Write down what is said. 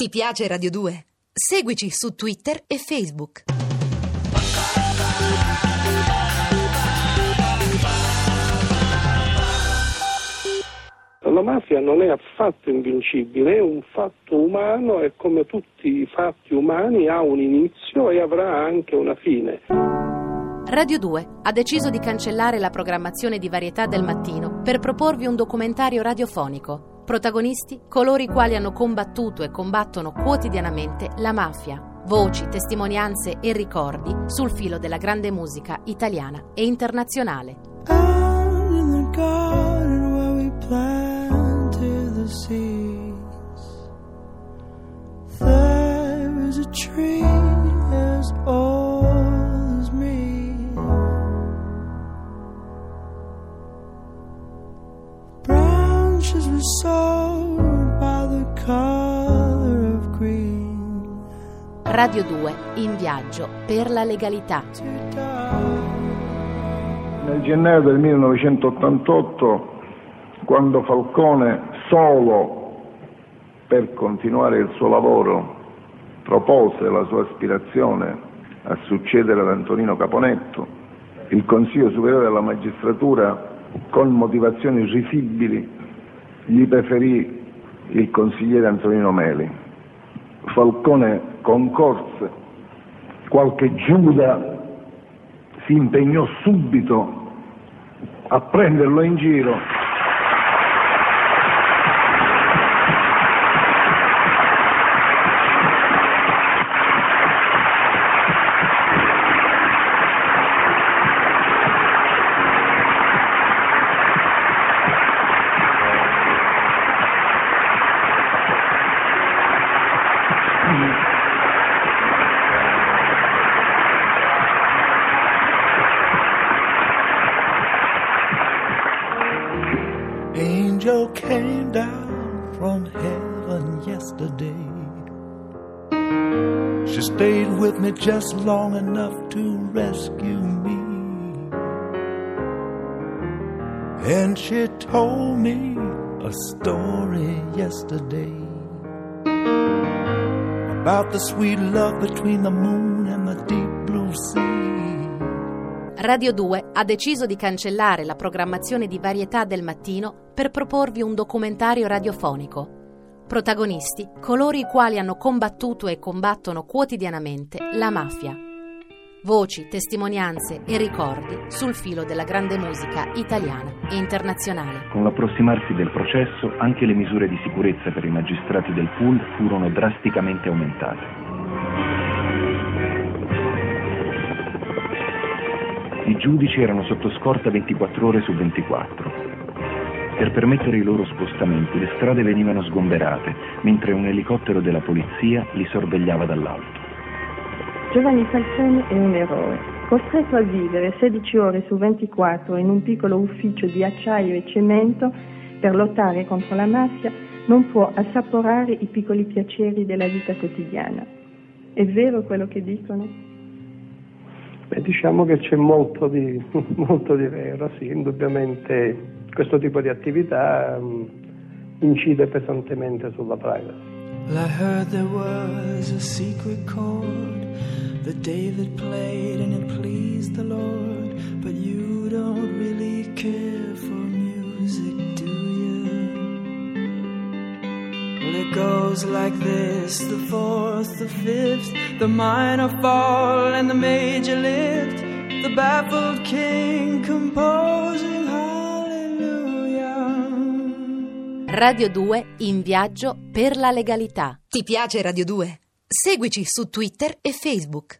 Ti piace Radio 2? Seguici su Twitter e Facebook. La mafia non è affatto invincibile, è un fatto umano e come tutti i fatti umani ha un inizio e avrà anche una fine. Radio 2 ha deciso di cancellare la programmazione di varietà del mattino per proporvi un documentario radiofonico Protagonisti coloro i quali hanno combattuto e combattono quotidianamente la mafia. Voci, testimonianze e ricordi sul filo della grande musica italiana e internazionale. There is a tree Radio 2 in viaggio per la legalità. Nel gennaio del 1988, quando Falcone solo per continuare il suo lavoro propose la sua aspirazione a succedere ad Antonino Caponetto, il Consiglio Superiore della Magistratura con motivazioni risibili gli preferì il consigliere Antonino Meli. Falcone concorse, qualche Giuda si impegnò subito a prenderlo in giro angel came down from heaven yesterday. She stayed with me just long enough to rescue me. And she told me a story yesterday about the sweet love between the moon and the deep. Radio 2 ha deciso di cancellare la programmazione di varietà del mattino per proporvi un documentario radiofonico. Protagonisti coloro i quali hanno combattuto e combattono quotidianamente la mafia. Voci, testimonianze e ricordi sul filo della grande musica italiana e internazionale. Con l'approssimarsi del processo, anche le misure di sicurezza per i magistrati del pool furono drasticamente aumentate. I giudici erano sotto scorta 24 ore su 24. Per permettere i loro spostamenti le strade venivano sgomberate, mentre un elicottero della polizia li sorvegliava dall'alto. Giovanni Falcone è un eroe, costretto a vivere 16 ore su 24 in un piccolo ufficio di acciaio e cemento per lottare contro la mafia, non può assaporare i piccoli piaceri della vita quotidiana. È vero quello che dicono? Beh, diciamo che c'è molto di, molto di, vero, sì, indubbiamente questo tipo di attività um, incide pesantemente sulla privacy. I heard there was a secret chord that David played and it pleased the Lord, but you don't really care for goes like this the fourth, the fifth, the minor fall and the major lift, the baffled king composing hallelujah. Radio 2 in viaggio per la legalità. Ti piace Radio 2? Seguici su Twitter e Facebook.